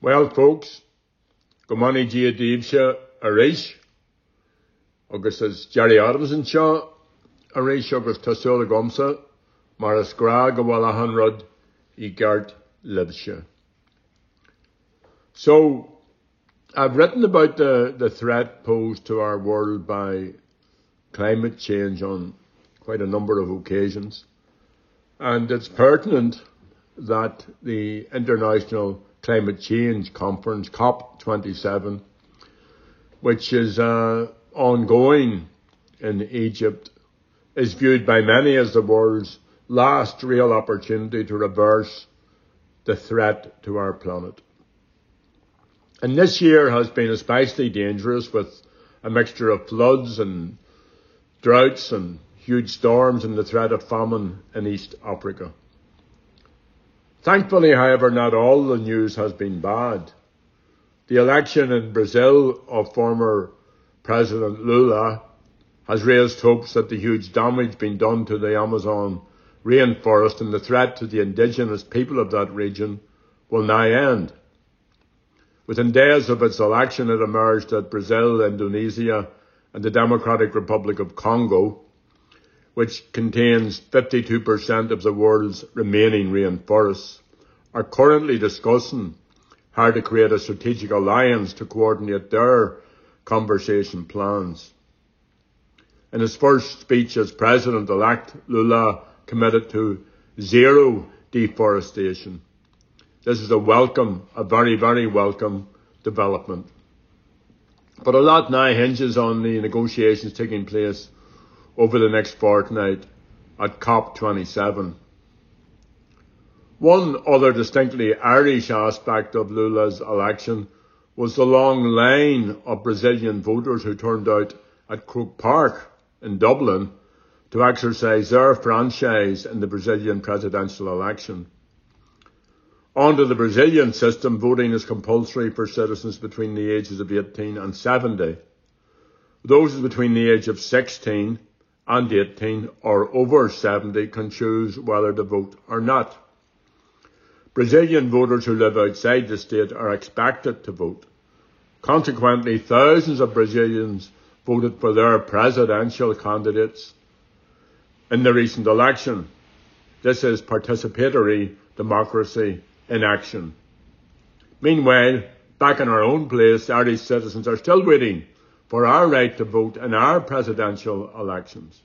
Well, folks, go mani dia díobse a rééis, agus is Gerry Adamson seo a rééis agus tasúla gomsa mar a scrá go hanrod. So, I've written about the, the threat posed to our world by climate change on quite a number of occasions. And it's pertinent that the International Climate Change Conference, COP27, which is uh, ongoing in Egypt, is viewed by many as the world's last real opportunity to reverse the threat to our planet. And this year has been especially dangerous with a mixture of floods and droughts and huge storms and the threat of famine in East Africa. Thankfully, however, not all the news has been bad. The election in Brazil of former President Lula has raised hopes that the huge damage being done to the Amazon rainforest and the threat to the indigenous people of that region will now end. Within days of its election, it emerged that Brazil, Indonesia, and the Democratic Republic of Congo, which contains 52% of the world's remaining rainforests, are currently discussing how to create a strategic alliance to coordinate their conservation plans. In his first speech as president-elect, Lula committed to zero deforestation this is a welcome, a very, very welcome development. But a lot now hinges on the negotiations taking place over the next fortnight at COP27. One other distinctly Irish aspect of Lula's election was the long line of Brazilian voters who turned out at Croke Park in Dublin to exercise their franchise in the Brazilian presidential election. Under the Brazilian system, voting is compulsory for citizens between the ages of 18 and 70. Those between the age of 16 and 18 or over 70 can choose whether to vote or not. Brazilian voters who live outside the state are expected to vote. Consequently, thousands of Brazilians voted for their presidential candidates in the recent election. This is participatory democracy in action. Meanwhile, back in our own place, Irish citizens are still waiting for our right to vote in our presidential elections.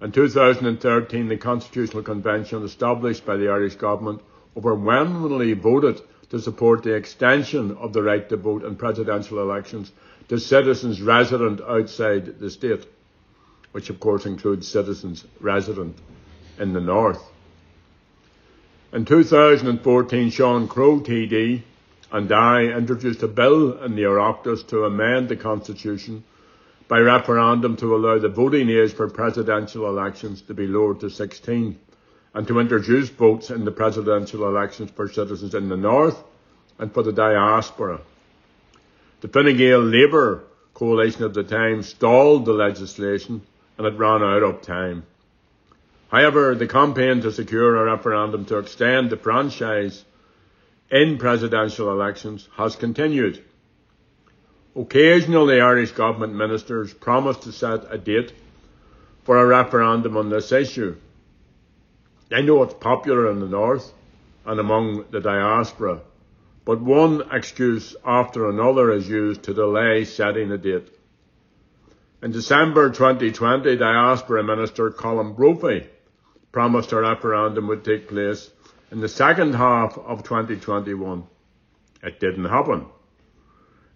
In 2013, the Constitutional Convention established by the Irish Government overwhelmingly voted to support the extension of the right to vote in presidential elections to citizens resident outside the state, which of course includes citizens resident in the north. In 2014, Sean Crowe TD and I introduced a bill in the Oireachtas to amend the Constitution by referendum to allow the voting age for presidential elections to be lowered to 16 and to introduce votes in the presidential elections for citizens in the North and for the diaspora. The Fine Gael Labour coalition at the time stalled the legislation and it ran out of time. However, the campaign to secure a referendum to extend the franchise in presidential elections has continued. Occasionally, Irish government ministers promise to set a date for a referendum on this issue. I know it's popular in the north and among the diaspora, but one excuse after another is used to delay setting a date. In December 2020, Diaspora Minister Colm Brophy promised a referendum would take place in the second half of 2021. It didn't happen.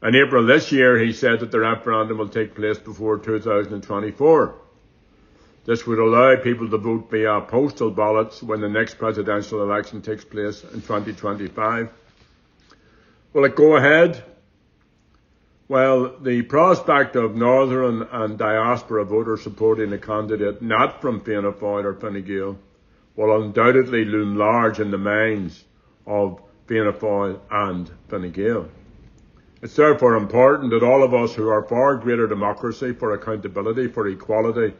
In April this year, he said that the referendum will take place before 2024. This would allow people to vote via postal ballots when the next presidential election takes place in 2025. Will it go ahead? Well, the prospect of Northern and diaspora voters supporting a candidate not from Fianna Fáil or Fine Gael will undoubtedly loom large in the minds of Fianna and Fine Gael. It's therefore important that all of us who are for greater democracy, for accountability, for equality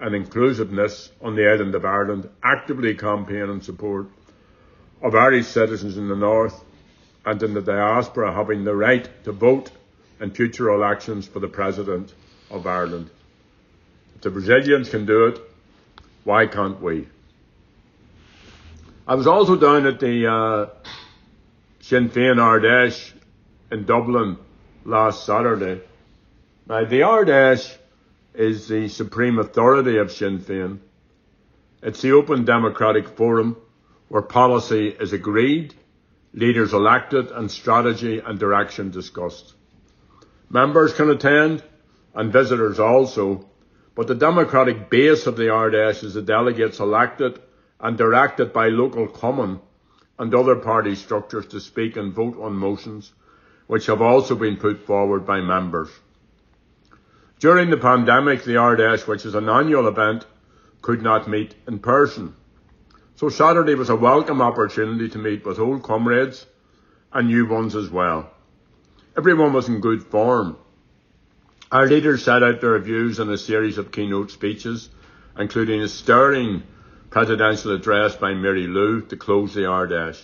and inclusiveness on the island of Ireland actively campaign in support of Irish citizens in the North and in the diaspora having the right to vote in future elections for the President of Ireland. If the Brazilians can do it, why can't we? I was also down at the uh, Sinn Féin Ard Fheis in Dublin last Saturday. Now, the Ard Fheis is the supreme authority of Sinn Féin. It's the open democratic forum where policy is agreed, leaders elected, and strategy and direction discussed. Members can attend, and visitors also, but the democratic base of the Ard Fheis is the delegates elected and directed by local cumann and other party structures to speak and vote on motions which have also been put forward by members. During the pandemic, the Ard Fheis, which is an annual event, could not meet in person. So Saturday was a welcome opportunity to meet with old comrades and new ones as well. Everyone was in good form. Our leaders set out their views in a series of keynote speeches, including a stirring presidential address by Mary Lou to close the Ard Fheis.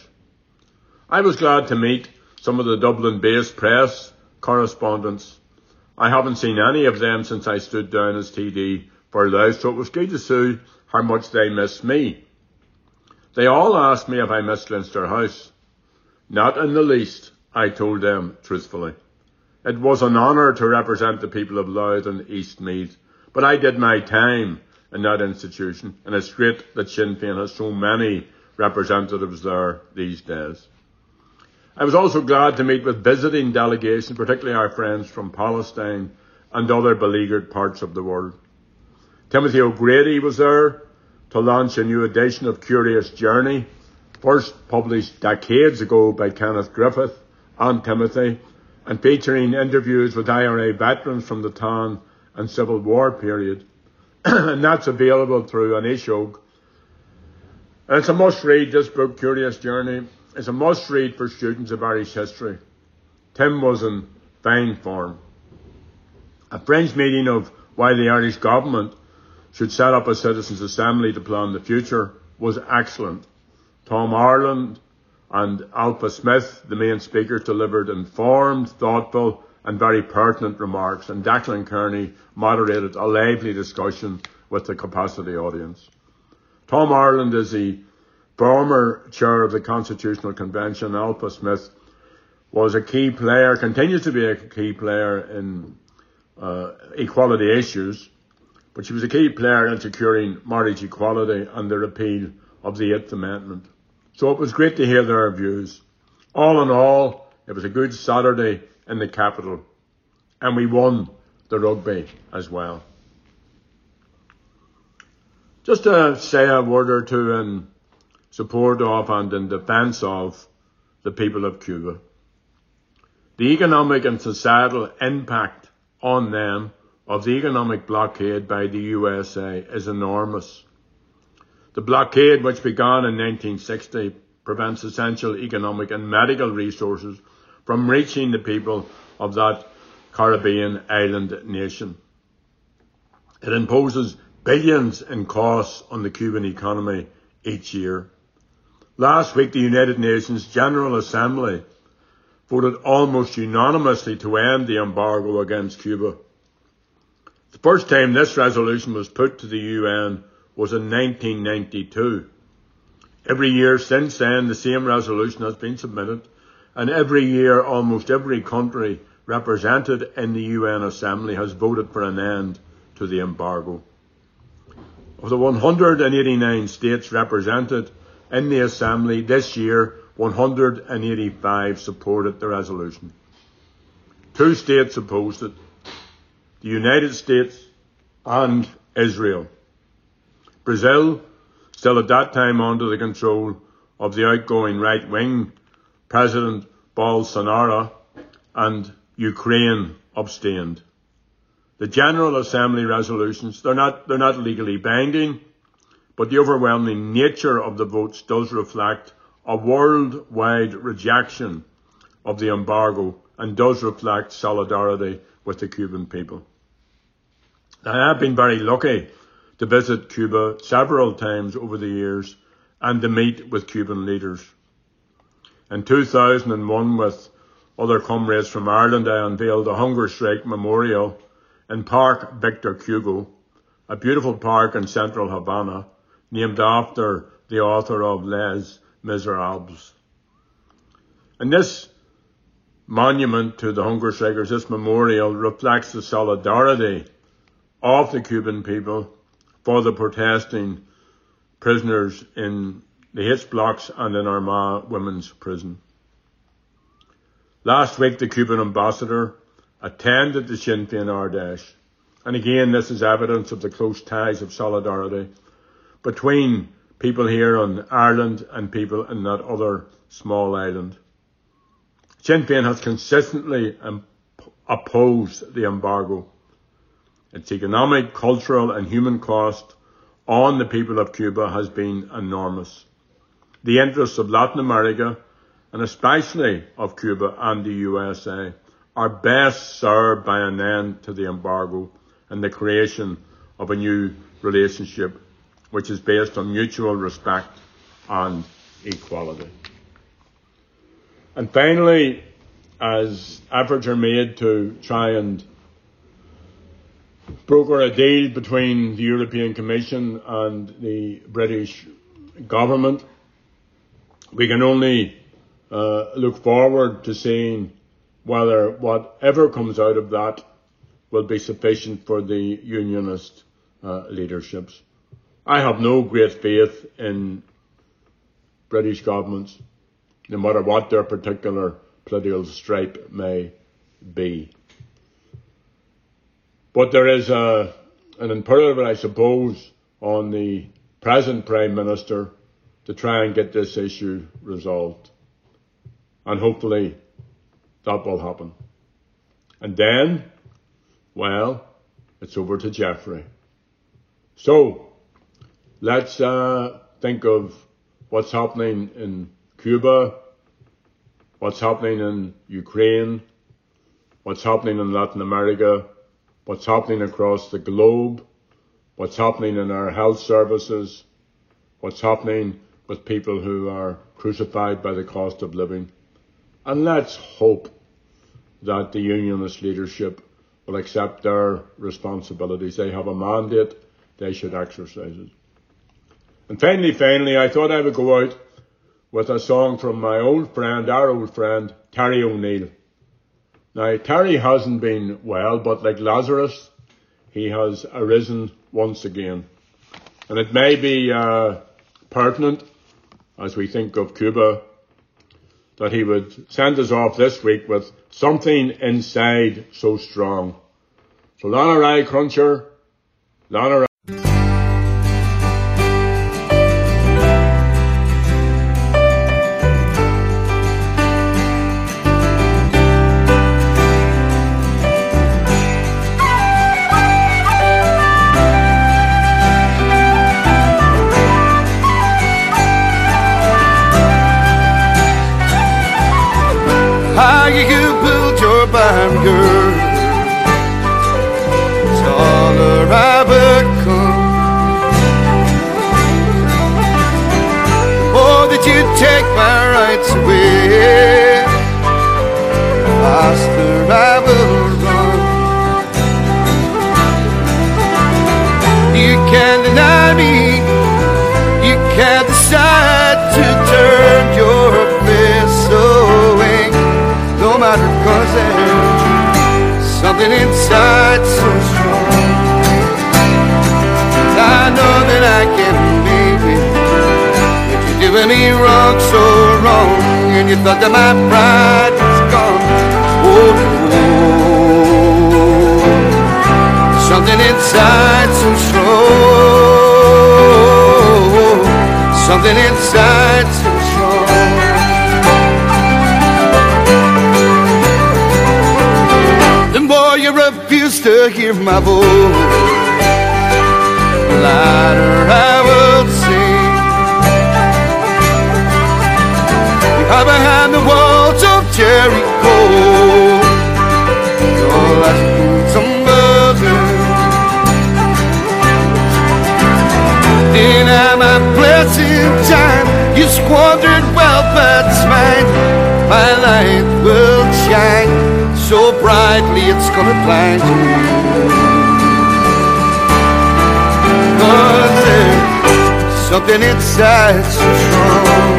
I was glad to meet some of the Dublin-based press correspondents I haven't seen any of them since I stood down as TD for Louth, so it was good to see how much they missed me. They all asked me if I missed Leinster House. Not in the least, I told them truthfully. It was an honour to represent the people of Louth and East Meath, but I did my time in that institution, and it's great that Sinn Féin has so many representatives there these days. I was also glad to meet with visiting delegations, particularly our friends from Palestine and other beleaguered parts of the world. Timothy O'Grady was there to launch a new edition of Curious Journey, first published decades ago by Kenneth Griffith and Timothy, and featuring interviews with IRA veterans from the town and Civil War period. and that's available through An Fhuiseog. And it's a must read, this book, Curious Journey is a must read for students of Irish history. Tim was in fine form. A French meeting of why the Irish government should set up a citizens' assembly to plan the future was excellent. Tom Arnold and Ailbhe Smyth, the main speakers, delivered informed, thoughtful, and very pertinent remarks, and Declan Kearney moderated a lively discussion with the capacity audience. Tom Arnold is the former chair of the Constitutional Convention, Ailbhe Smyth, was a key player, continues to be a key player in uh, equality issues, but she was a key player in securing marriage equality and the repeal of the Eighth Amendment. So it was great to hear their views. All in all, it was a good Saturday in the capital, and we won the rugby as well. Just to say a word or two in support of and in defence of the people of Cuba. The economic and societal impact on them of the economic blockade by the USA is enormous. The blockade, which began in 1960, prevents essential economic and medical resources from reaching the people of that Caribbean island nation. It imposes billions in costs on the Cuban economy each year. Last week, the United Nations General Assembly voted almost unanimously to end the embargo against Cuba. The first time this resolution was put to the UN was in 1992. Every year since then, the same resolution has been submitted, and every year, almost every country represented in the UN Assembly has voted for an end to the embargo. Of the 189 states represented, in the Assembly this year, 185 supported the resolution. Two states opposed it, the United States and Israel. Brazil, still at that time under the control of the outgoing right wing President Bolsonaro, and Ukraine abstained. The General Assembly resolutions, they're not, they're not legally binding, but the overwhelming nature of the votes does reflect a worldwide rejection of the embargo and does reflect solidarity with the Cuban people. I have been very lucky to visit Cuba several times over the years and to meet with Cuban leaders. In 2001, with other comrades from Ireland, I unveiled the Hunger Strike Memorial in Park Victor Hugo, a beautiful park in central Havana, named after the author of Les Miserables. And this monument to the hunger strikers, this memorial reflects the solidarity of the Cuban people for the protesting prisoners in the H blocks and in Armagh Women's Prison. Last week, the Cuban ambassador attended the Sinn Féin Ard Fheis. And again, this is evidence of the close ties of solidarity between people here in Ireland and people in that other small island. Sinn Féin has consistently opposed the embargo. Its economic, cultural and human cost on the people of Cuba has been enormous. The interests of Latin America and especially of Cuba and the USA are best served by an end to the embargo and the creation of a new relationship which is based on mutual respect and equality. And finally, as efforts are made to try and broker a deal between the European Commission and the British government, we can only uh, look forward to seeing whether whatever comes out of that will be sufficient for the unionist uh, leaderships. I have no great faith in British governments, no matter what their particular political stripe may be. But there is a, an imperative, I suppose, on the present Prime Minister to try and get this issue resolved. And hopefully that will happen. And then, well, it's over to Jeffrey. So, let's uh, think of what's happening in Cuba, what's happening in Ukraine, what's happening in Latin America, what's happening across the globe, what's happening in our health services, what's happening with people who are crucified by the cost of living. And let's hope that the unionist leadership will accept their responsibilities. They have a mandate, they should exercise it. And finally, finally, I thought I would go out with a song from my old friend, our old friend, Terry O'Neill. Now, Terry hasn't been well, but like Lazarus, he has arisen once again. And it may be uh, pertinent as we think of Cuba that he would send us off this week with something inside so strong. So that you take my rights away. Master, I will run. You can't deny me. You can't decide to turn your face away. No matter cause there's something inside so strong. I know that I can Lana Rai Cruncher, Lana thought that my pride was gone. Oh, oh, something inside so strong. Something inside so strong. The more you refuse to hear my voice, the louder I will sing. Are behind the walls of Jericho. Your last boots and buzzing. In my blessing time, you squandered wealth trumpets mine, my light will shine so brightly it's gonna blind you. Something inside so strong.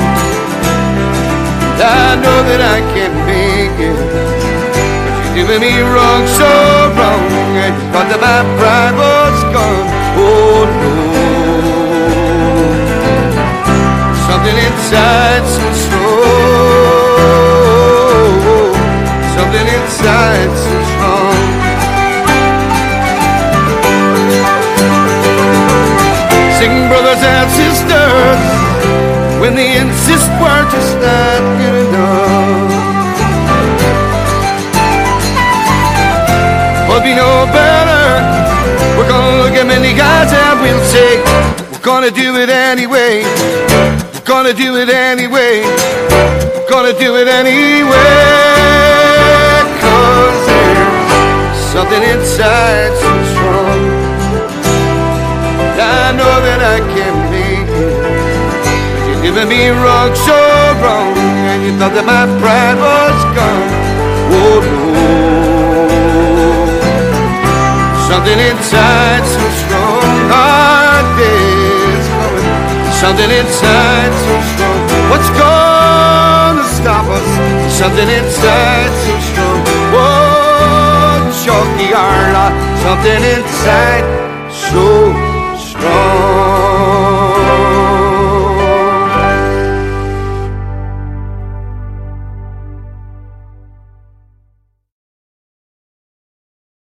I know that I can't make it. But you're doing me wrong, so wrong. You thought that my pride was gone. Oh no. Something inside so strong. Something inside so strong. Sing, brothers and sisters, when they insist we're just not good many guys and we'll say, we're gonna do it anyway. We're gonna do it anyway. We're gonna do it anyway. Cause there's something inside so strong. I know that I can make it. But you're doing me wrong, so wrong. And you thought that my pride was gone. Oh no. Something inside something inside so strong. What's gonna stop us? Something inside so strong. Whoa, Chalky Arla, something inside so strong.